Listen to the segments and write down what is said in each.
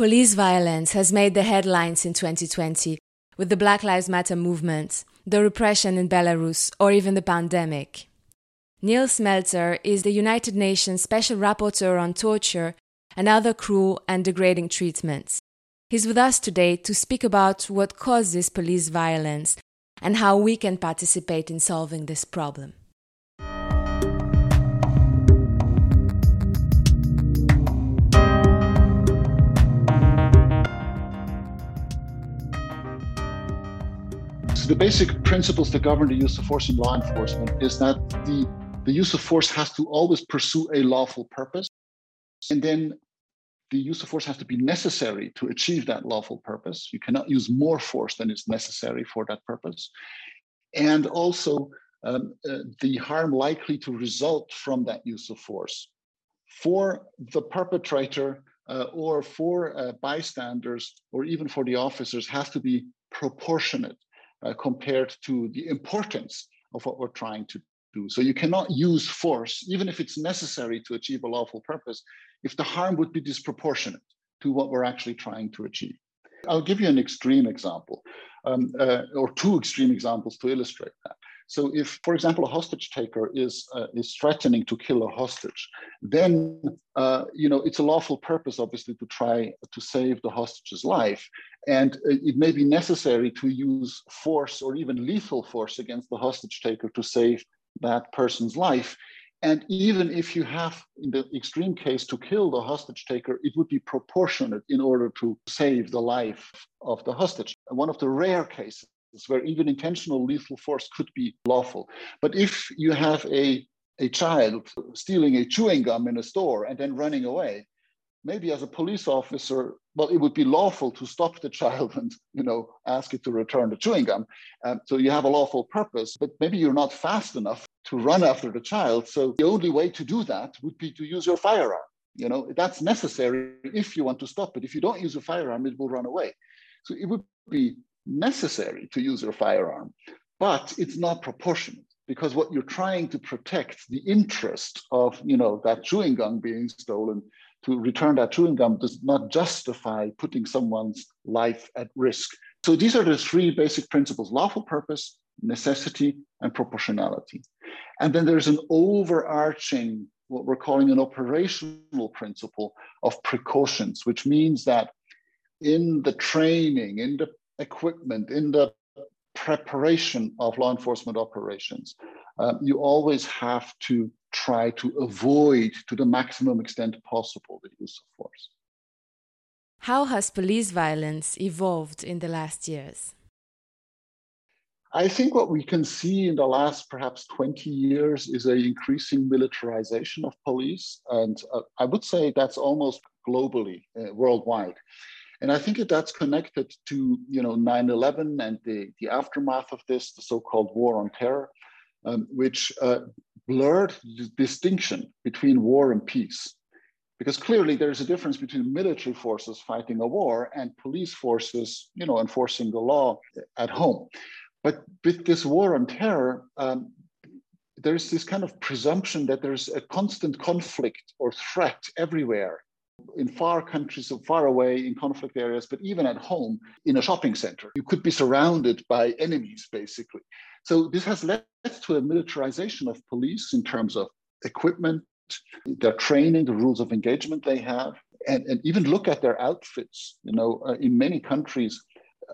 Police violence has made the headlines in 2020 with the Black Lives Matter movement, the repression in Belarus, or even the pandemic. Nils Melzer is the United Nations Special Rapporteur on Torture and other cruel and degrading treatments. He's with us today to speak about what causes police violence and how we can participate in solving this problem. The basic principles that govern the use of force in law enforcement is that the, the use of force has to always pursue a lawful purpose. And then the use of force has to be necessary to achieve that lawful purpose. You cannot use more force than is necessary for that purpose. And also, um, uh, the harm likely to result from that use of force for the perpetrator uh, or for uh, bystanders or even for the officers has to be proportionate uh, compared to the importance of what we're trying to do. So you cannot use force, even if it's necessary to achieve a lawful purpose, if the harm would be disproportionate to what we're actually trying to achieve. I'll give you an extreme example, um, uh, or two extreme examples to illustrate that. So, if, for example, a hostage taker is uh, is threatening to kill a hostage, then uh, you know it's a lawful purpose, obviously, to try to save the hostage's life, and it may be necessary to use force or even lethal force against the hostage taker to save that person's life. And even if you have, in the extreme case, to kill the hostage taker, it would be proportionate in order to save the life of the hostage. One of the rare cases where even intentional lethal force could be lawful. But if you have a, a child stealing a chewing gum in a store and then running away, maybe as a police officer, well, it would be lawful to stop the child and you know ask it to return the chewing gum. Um, so you have a lawful purpose, but maybe you're not fast enough to run after the child. So the only way to do that would be to use your firearm. You know that's necessary if you want to stop it. If you don't use a firearm, it will run away. So it would be necessary to use your firearm, but it's not proportionate because what you're trying to protect the interest of you know that chewing gum being stolen to return that chewing gum does not justify putting someone's life at risk. So these are the three basic principles lawful purpose necessity and proportionality. And then there's an overarching what we're calling an operational principle of precautions which means that in the training in the equipment, in the preparation of law enforcement operations, uh, you always have to try to avoid, to the maximum extent possible, the use of force. How has police violence evolved in the last years? I think what we can see in the last perhaps 20 years is an increasing militarization of police. And uh, I would say that's almost globally, uh, worldwide. And I think that that's connected to you know 9/11 and the, the aftermath of this, the so-called war on terror, um, which uh, blurred the distinction between war and peace. Because clearly there's a difference between military forces fighting a war and police forces, you know, enforcing the law at home. But with this war on terror, um, there's this kind of presumption that there's a constant conflict or threat everywhere in far countries, so far away in conflict areas, but even at home in a shopping center. You could be surrounded by enemies, basically. So this has led to a militarization of police in terms of equipment, their training, the rules of engagement they have, and, and even look at their outfits. You know, uh, in many countries,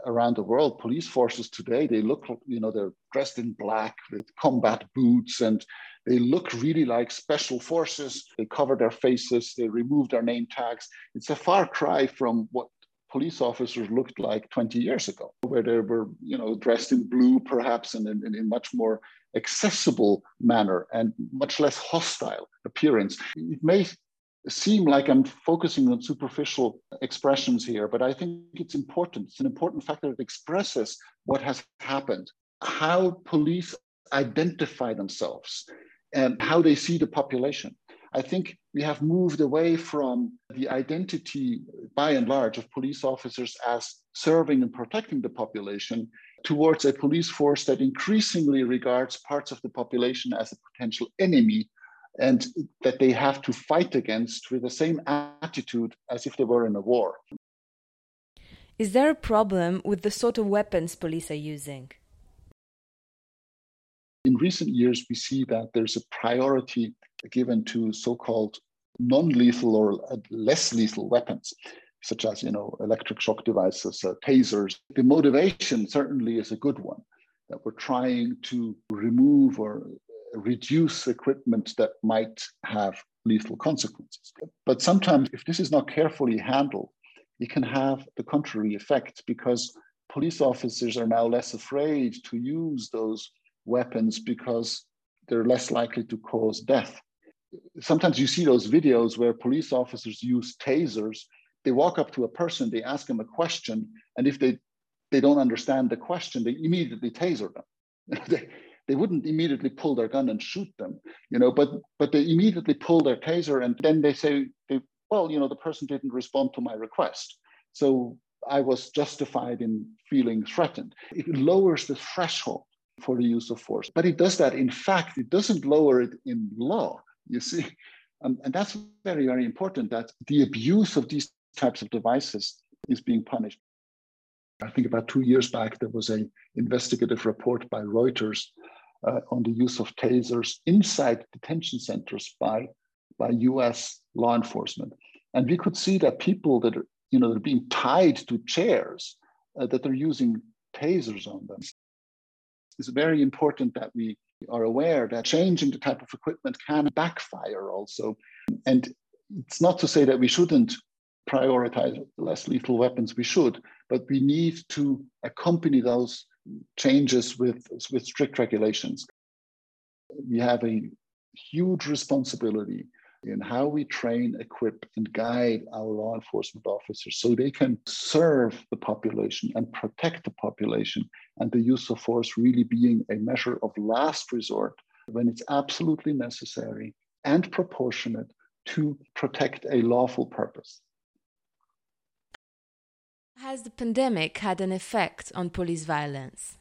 around the world, police forces today, they look, you know, they're dressed in black with combat boots and they look really like special forces. They cover their faces, they remove their name tags. It's a far cry from what police officers looked like 20 years ago, where they were, you know, dressed in blue perhaps and in, in, much more accessible manner and much less hostile appearance. It may seem like I'm focusing on superficial expressions here, but I think it's important. It's an important factor that expresses what has happened, how police identify themselves, and how they see the population. I think we have moved away from the identity, by and large, of police officers as serving and protecting the population towards a police force that increasingly regards parts of the population as a potential enemy and that they have to fight against with the same attitude as if they were in a war. Is there a problem with the sort of weapons police are using? In recent years, we see that there's a priority given to so-called non-lethal or less lethal weapons, such as you know electric shock devices, uh, tasers. The motivation certainly is a good one that we're trying to remove or reduce equipment that might have lethal consequences. But sometimes, if this is not carefully handled, it can have the contrary effect because police officers are now less afraid to use those weapons because they're less likely to cause death. Sometimes you see those videos where police officers use tasers. They walk up to a person, they ask them a question, and if they, they don't understand the question, they immediately taser them. they wouldn't immediately pull their gun and shoot them, you know, but but they immediately pull their taser and then they say, they, well, you know, the person didn't respond to my request. So I was justified in feeling threatened. It lowers the threshold for the use of force. But it does that in fact, it doesn't lower it in law, you see. Um, and that's very, very important that the abuse of these types of devices is being punished. I think about two years back, there was an investigative report by Reuters uh, on the use of tasers inside detention centers by, by US law enforcement. And we could see that people that are, you know, they're being tied to chairs, uh, that they're using tasers on them. It's very important that we are aware that changing the type of equipment can backfire also. And it's not to say that we shouldn't prioritize less lethal weapons, we should, but we need to accompany those changes with, with strict regulations. We have a huge responsibility in how we train, equip, and guide our law enforcement officers so they can serve the population and protect the population, and the use of force really being a measure of last resort when it's absolutely necessary and proportionate to protect a lawful purpose. Has the pandemic had an effect on police violence?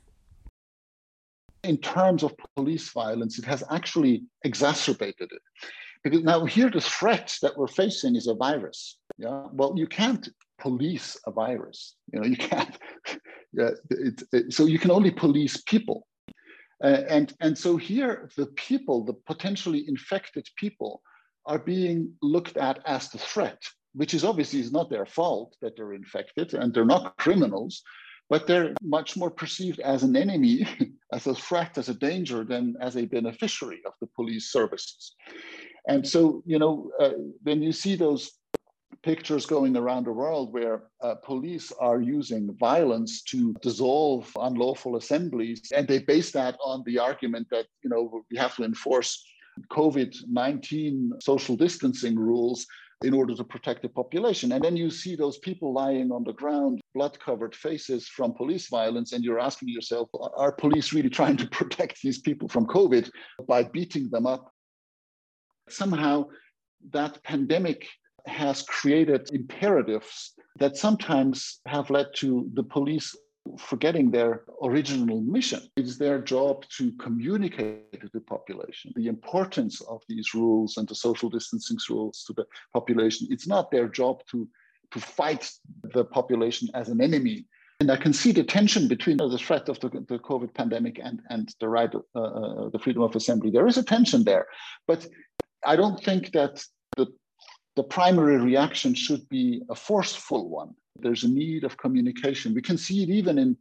In terms of police violence, it has actually exacerbated it. Because now here the threat that we're facing is a virus. Yeah. Well, you can't police a virus. You know, you can't. yeah, it, it, so you can only police people. Uh, and, and so here the people, the potentially infected people, are being looked at as the threat which is obviously is not their fault that they're infected and they're not criminals, but they're much more perceived as an enemy, as a threat, as a danger than as a beneficiary of the police services. And so, you know, uh, when you see those pictures going around the world where uh, police are using violence to dissolve unlawful assemblies, and they base that on the argument that, you know, we have to enforce COVID 19 social distancing rules in order to protect the population. And then you see those people lying on the ground, blood covered faces from police violence, and you're asking yourself, are police really trying to protect these people from COVID by beating them up? Somehow, that pandemic has created imperatives that sometimes have led to the police forgetting their original mission. It's their job to communicate to the population the importance of these rules and the social distancing rules to the population. It's not their job to, to fight the population as an enemy. And I can see the tension between the threat of the, the COVID pandemic and, and the right, uh, uh, the freedom of assembly. There is a tension there. But I don't think that the, the primary reaction should be a forceful one there's a need of communication. We can see it even in,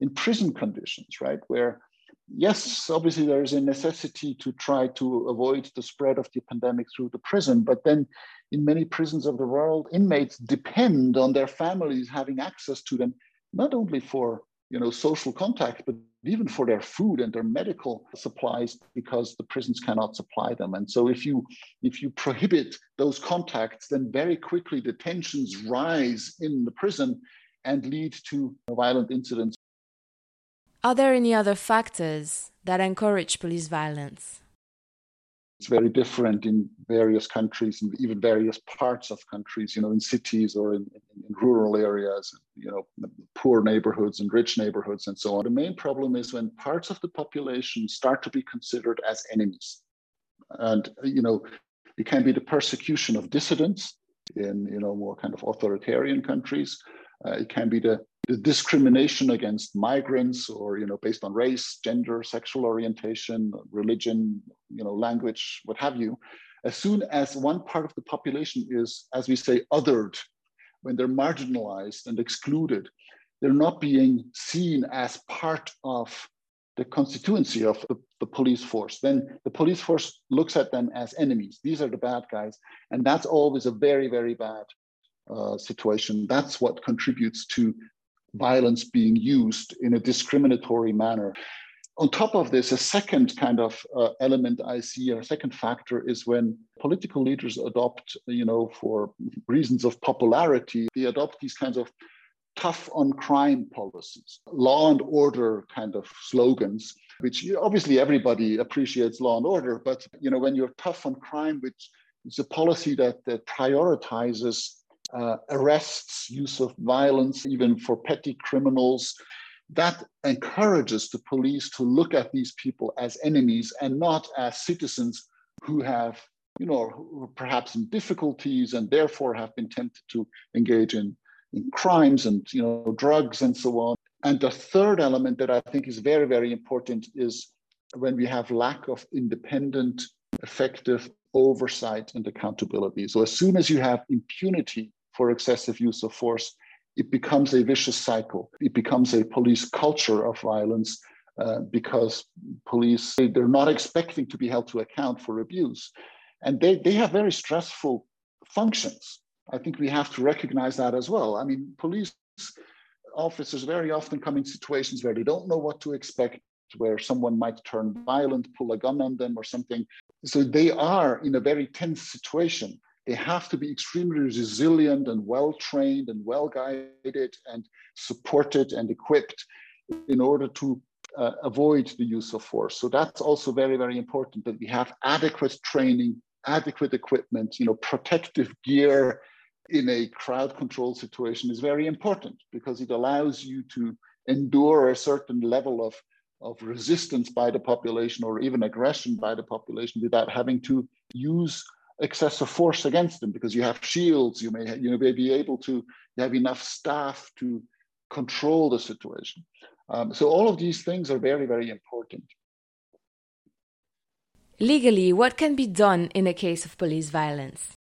in prison conditions, right? Where, yes, obviously there is a necessity to try to avoid the spread of the pandemic through the prison, but then in many prisons of the world, inmates depend on their families having access to them, not only for you know social contact, but even for their food and their medical supplies because the prisons cannot supply them. And so if you if you prohibit those contacts then very quickly the tensions rise in the prison and lead to violent incidents. Are there any other factors that encourage police violence it's very different in various countries and even various parts of countries you know in cities or in, in, rural areas you know poor neighborhoods and rich neighborhoods and so on. The main problem is when parts of the population start to be considered as enemies. And you know it can be the persecution of dissidents in you know more kind of authoritarian countries. Uh, it can be the, the discrimination against migrants or, you know, based on race, gender, sexual orientation, religion, you know, language, what have you. As soon as one part of the population is, as we say, othered, when they're marginalized and excluded, they're not being seen as part of the constituency of the, the, police force, then the police force looks at them as enemies. These are the bad guys. And that's always a very, very bad uh, situation. That's what contributes to violence being used in a discriminatory manner. On top of this, a second kind of uh, element I see, or a second factor is when political leaders adopt, you know, for reasons of popularity, they adopt these kinds of tough on crime policies, law and order kind of slogans, which obviously everybody appreciates law and order, but you know when you're tough on crime, which is a policy that, that prioritizes uh, arrests, use of violence, even for petty criminals, that encourages the police to look at these people as enemies and not as citizens who have you know, perhaps in difficulties and therefore have been tempted to engage in in crimes and you know drugs and so on. And the third element that I think is very, very important is when we have lack of independent, effective oversight and accountability. So as soon as you have impunity for excessive use of force, it becomes a vicious cycle. It becomes a police culture of violence uh, because police, they're not expecting to be held to account for abuse. And they, they have very stressful functions. I think we have to recognize that as well. I mean, police officers very often come in situations where they don't know what to expect, where someone might turn violent, pull a gun on them or something. So they are in a very tense situation. They have to be extremely resilient and well trained and well guided and supported and equipped in order to uh, avoid the use of force. So that's also very, very important that we have adequate training, adequate equipment, you know, protective gear, in a crowd control situation is very important because it allows you to endure a certain level of, of resistance by the population or even aggression by the population without having to use excessive force against them because you have shields, you may, you may be able to have enough staff to control the situation. Um, so all of these things are very, very important. Legally, what can be done in a case of police violence?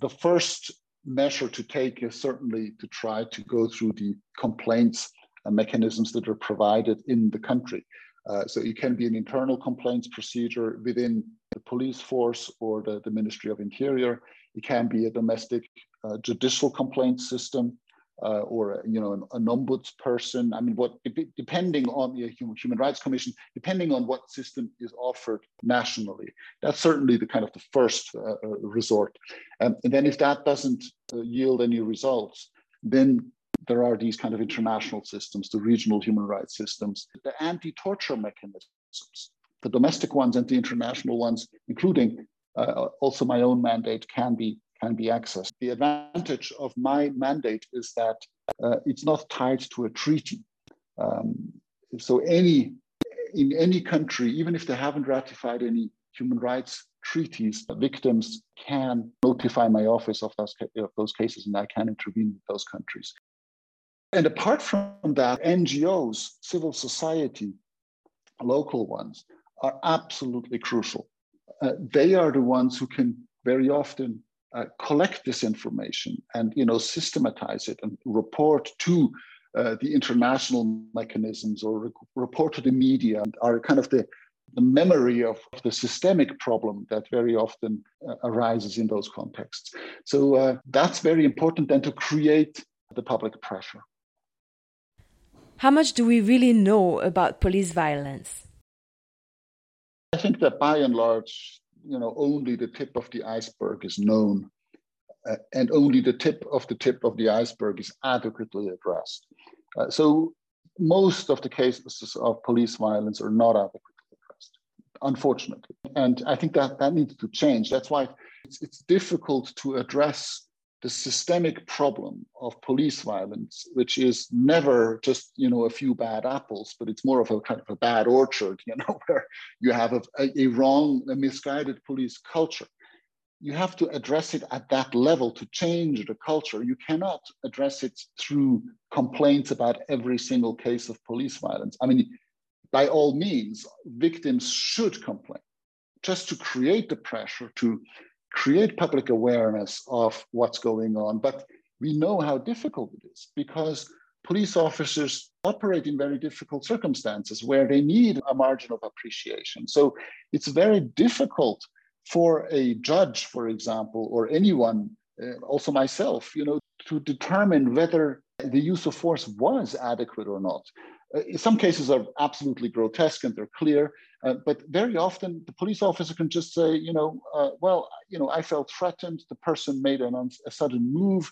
The first measure to take is certainly to try to go through the complaints and mechanisms that are provided in the country. Uh, so it can be an internal complaints procedure within the police force or the, the Ministry of Interior. It can be a domestic uh, judicial complaint system uh, or you know an, an ombudsperson. I mean, what depending on the Human Rights Commission, depending on what system is offered nationally, that's certainly the kind of the first uh, uh resort. Um, and then if that doesn't yield any results, then there are these kind of international systems, the regional human rights systems, the anti-torture mechanisms, the domestic ones and the international ones, including uh, also my own mandate can be can be accessed. The advantage of my mandate is that uh, it's not tied to a treaty. Um, so any in any country, even if they haven't ratified any human rights treaties, victims can notify my office of those, of those cases and I can intervene with those countries. And apart from that, NGOs, civil society, local ones, are absolutely crucial. Uh, they are the ones who can very often uh, collect this information and you know systematize it and report to uh, the international mechanisms or re- report to the media are kind of the the memory of, of the systemic problem that very often uh, arises in those contexts. So uh, that's very important then to create the public pressure. How much do we really know about police violence? I think that by and large, you know, only the tip of the iceberg is known, uh, and only the tip of the tip of the iceberg is adequately addressed. Uh, so most of the cases of police violence are not adequately addressed, unfortunately. And I think that that needs to change. That's why it's, it's difficult to address the systemic problem of police violence, which is never just you know a few bad apples, but it's more of a kind of a bad orchard, you know, where you have a, a wrong, a misguided police culture. you have to address it at that level to change the culture. You cannot address it through complaints about every single case of police violence. I mean, by all means, victims should complain just to create the pressure, to create public awareness of what's going on. But we know how difficult it is because police officers operate in very difficult circumstances where they need a margin of appreciation. So it's very difficult for a judge, for example, or anyone, uh, also myself, you know, to determine whether the use of force was adequate or not. Uh, some cases are absolutely grotesque and they're clear, uh, but very often the police officer can just say, you know, uh, well, you know, I felt threatened. The person made an, a sudden move,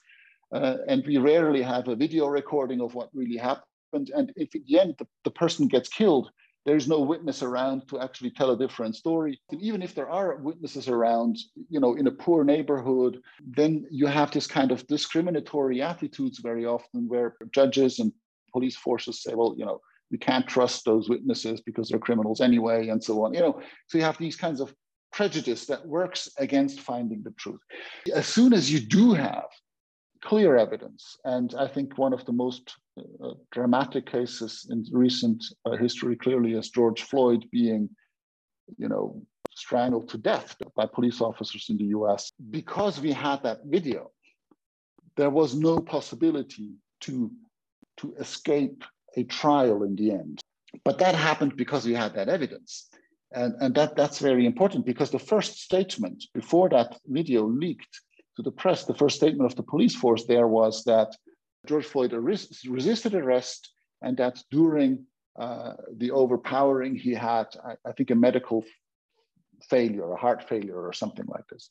uh, and we rarely have a video recording of what really happened. And if at the end the, the person gets killed, there's no witness around to actually tell a different story. And even if there are witnesses around, you know, in a poor neighborhood, then you have this kind of discriminatory attitudes very often where judges and police forces say, well, you know, we can't trust those witnesses because they're criminals anyway, and so on. You know, so you have these kinds of prejudice that works against finding the truth. As soon as you do have clear evidence. And I think one of the most uh, dramatic cases in recent uh, history clearly is George Floyd being, you know, strangled to death by police officers in the US. Because we had that video, there was no possibility to, to escape a trial in the end. But that happened because we had that evidence. And, and that, that's very important because the first statement before that video leaked to the press, the first statement of the police force there was that George Floyd resisted arrest and that during uh, the overpowering, he had, I, I think, a medical failure, a heart failure, or something like this.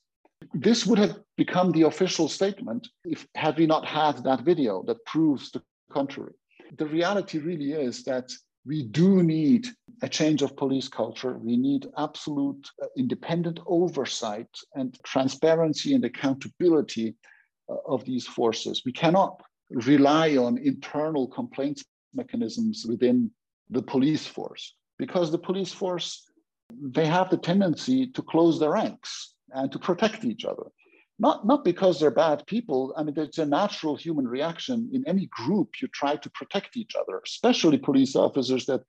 This would have become the official statement if had we not had that video that proves the contrary. The reality really is that we do need a change of police culture. We need absolute uh, independent oversight and transparency and accountability uh, of these forces. We cannot rely on internal complaints mechanisms within the police force because the police force they have the tendency to close their ranks and to protect each other not, not because they're bad people. I mean, it's a natural human reaction. In any group, you try to protect each other, especially police officers that,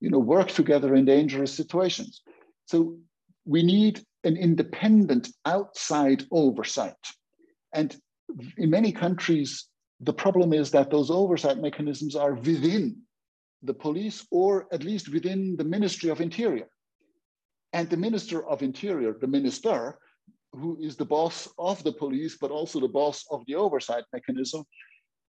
you know, work together in dangerous situations. So we need an independent outside oversight. And in many countries, the problem is that those oversight mechanisms are within the police or at least within the Ministry of Interior. And the Minister of Interior, the minister, who is the boss of the police, but also the boss of the oversight mechanism,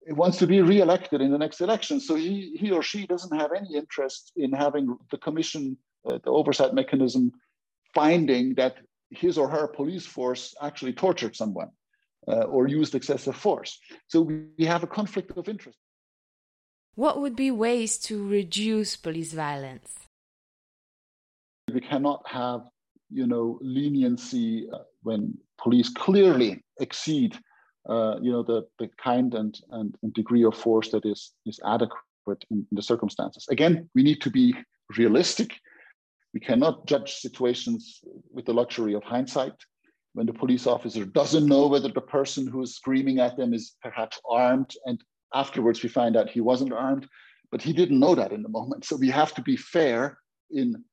it wants to be re-elected in the next election. So he, he or she doesn't have any interest in having the commission, uh, the oversight mechanism, finding that his or her police force actually tortured someone uh, or used excessive force. So we, we have a conflict of interest. What would be ways to reduce police violence? We cannot have you know, leniency uh, when police clearly exceed, uh, you know, the, the kind and, and, degree of force that is, is adequate in, in the circumstances. Again, we need to be realistic. We cannot judge situations with the luxury of hindsight. When the police officer doesn't know whether the person who is screaming at them is perhaps armed, and afterwards we find out he wasn't armed, but he didn't know that in the moment. So we have to be fair in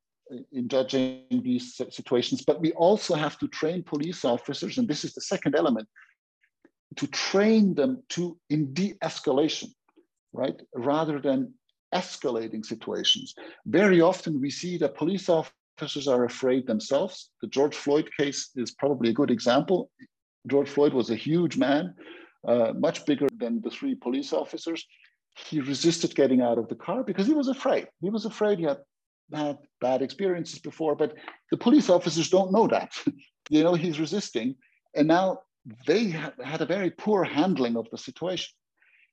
in judging these situations, but we also have to train police officers, and this is the second element, to train them to in de-escalation, right? Rather than escalating situations. Very often we see that police officers are afraid themselves. The George Floyd case is probably a good example. George Floyd was a huge man, uh, much bigger than the three police officers. He resisted getting out of the car because he was afraid. He was afraid he had had bad experiences before, but the police officers don't know that. you know, he's resisting. And now they had a very poor handling of the situation.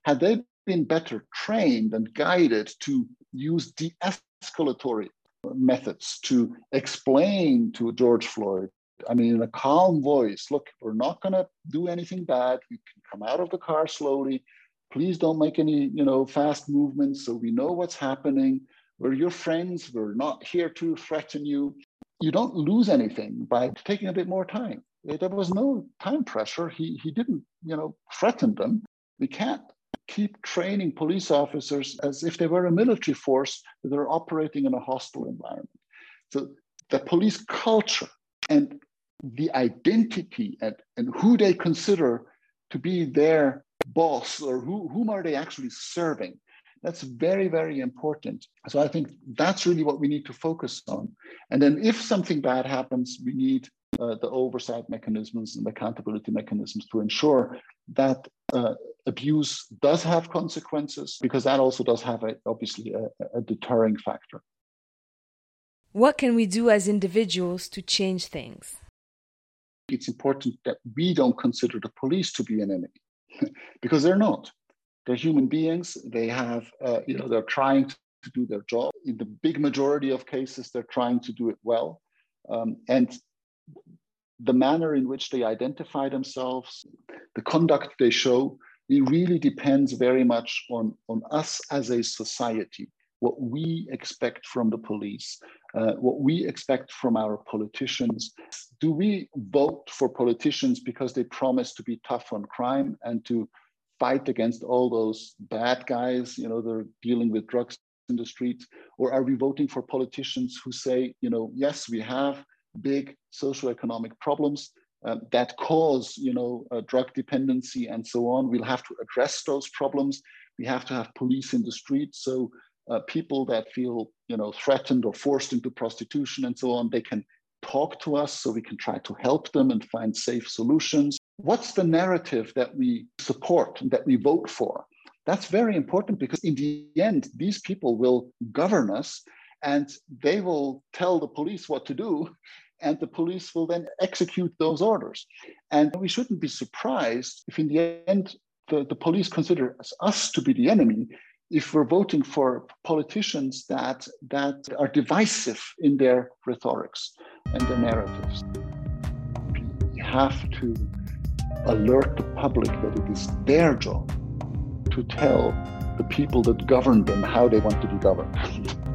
Had they been better trained and guided to use de escalatory methods to explain to George Floyd, I mean, in a calm voice, look, we're not going to do anything bad. You can come out of the car slowly. Please don't make any, you know, fast movements so we know what's happening. We're your friends. We're not here to threaten you. You don't lose anything by taking a bit more time. Eh, there was no time pressure. He, he didn't, you know, threaten them. We can't keep training police officers as if they were a military force that are operating in a hostile environment. So the police culture and the identity and, and who they consider to be their boss or who, whom are they actually serving that's very very important. So i think that's really what we need to focus on. And then if something bad happens we need uh, the oversight mechanisms and accountability mechanisms to ensure that uh, abuse does have consequences because that also does have a, obviously a, a deterring factor. What can we do as individuals to change things? It's important that we don't consider the police to be an enemy because they're not. They're human beings. They have, uh, you know, they're trying to do their job. In the big majority of cases, they're trying to do it well. Um, and the manner in which they identify themselves, the conduct they show, it really depends very much on, on us as a society, what we expect from the police, uh, what we expect from our politicians. Do we vote for politicians because they promise to be tough on crime and to fight against all those bad guys, you know, they're dealing with drugs in the streets? Or are we voting for politicians who say, you know, yes, we have big socioeconomic problems uh, that cause, you know, drug dependency and so on. We'll have to address those problems. We have to have police in the streets. So uh, people that feel you know threatened or forced into prostitution and so on they can talk to us so we can try to help them and find safe solutions what's the narrative that we support and that we vote for? That's very important because in the end these people will govern us and they will tell the police what to do and the police will then execute those orders. And we shouldn't be surprised if in the end the, the police consider us to be the enemy if we're voting for politicians that that are divisive in their rhetorics and their narratives. We have to alert the public that it is their job to tell the people that govern them how they want to be governed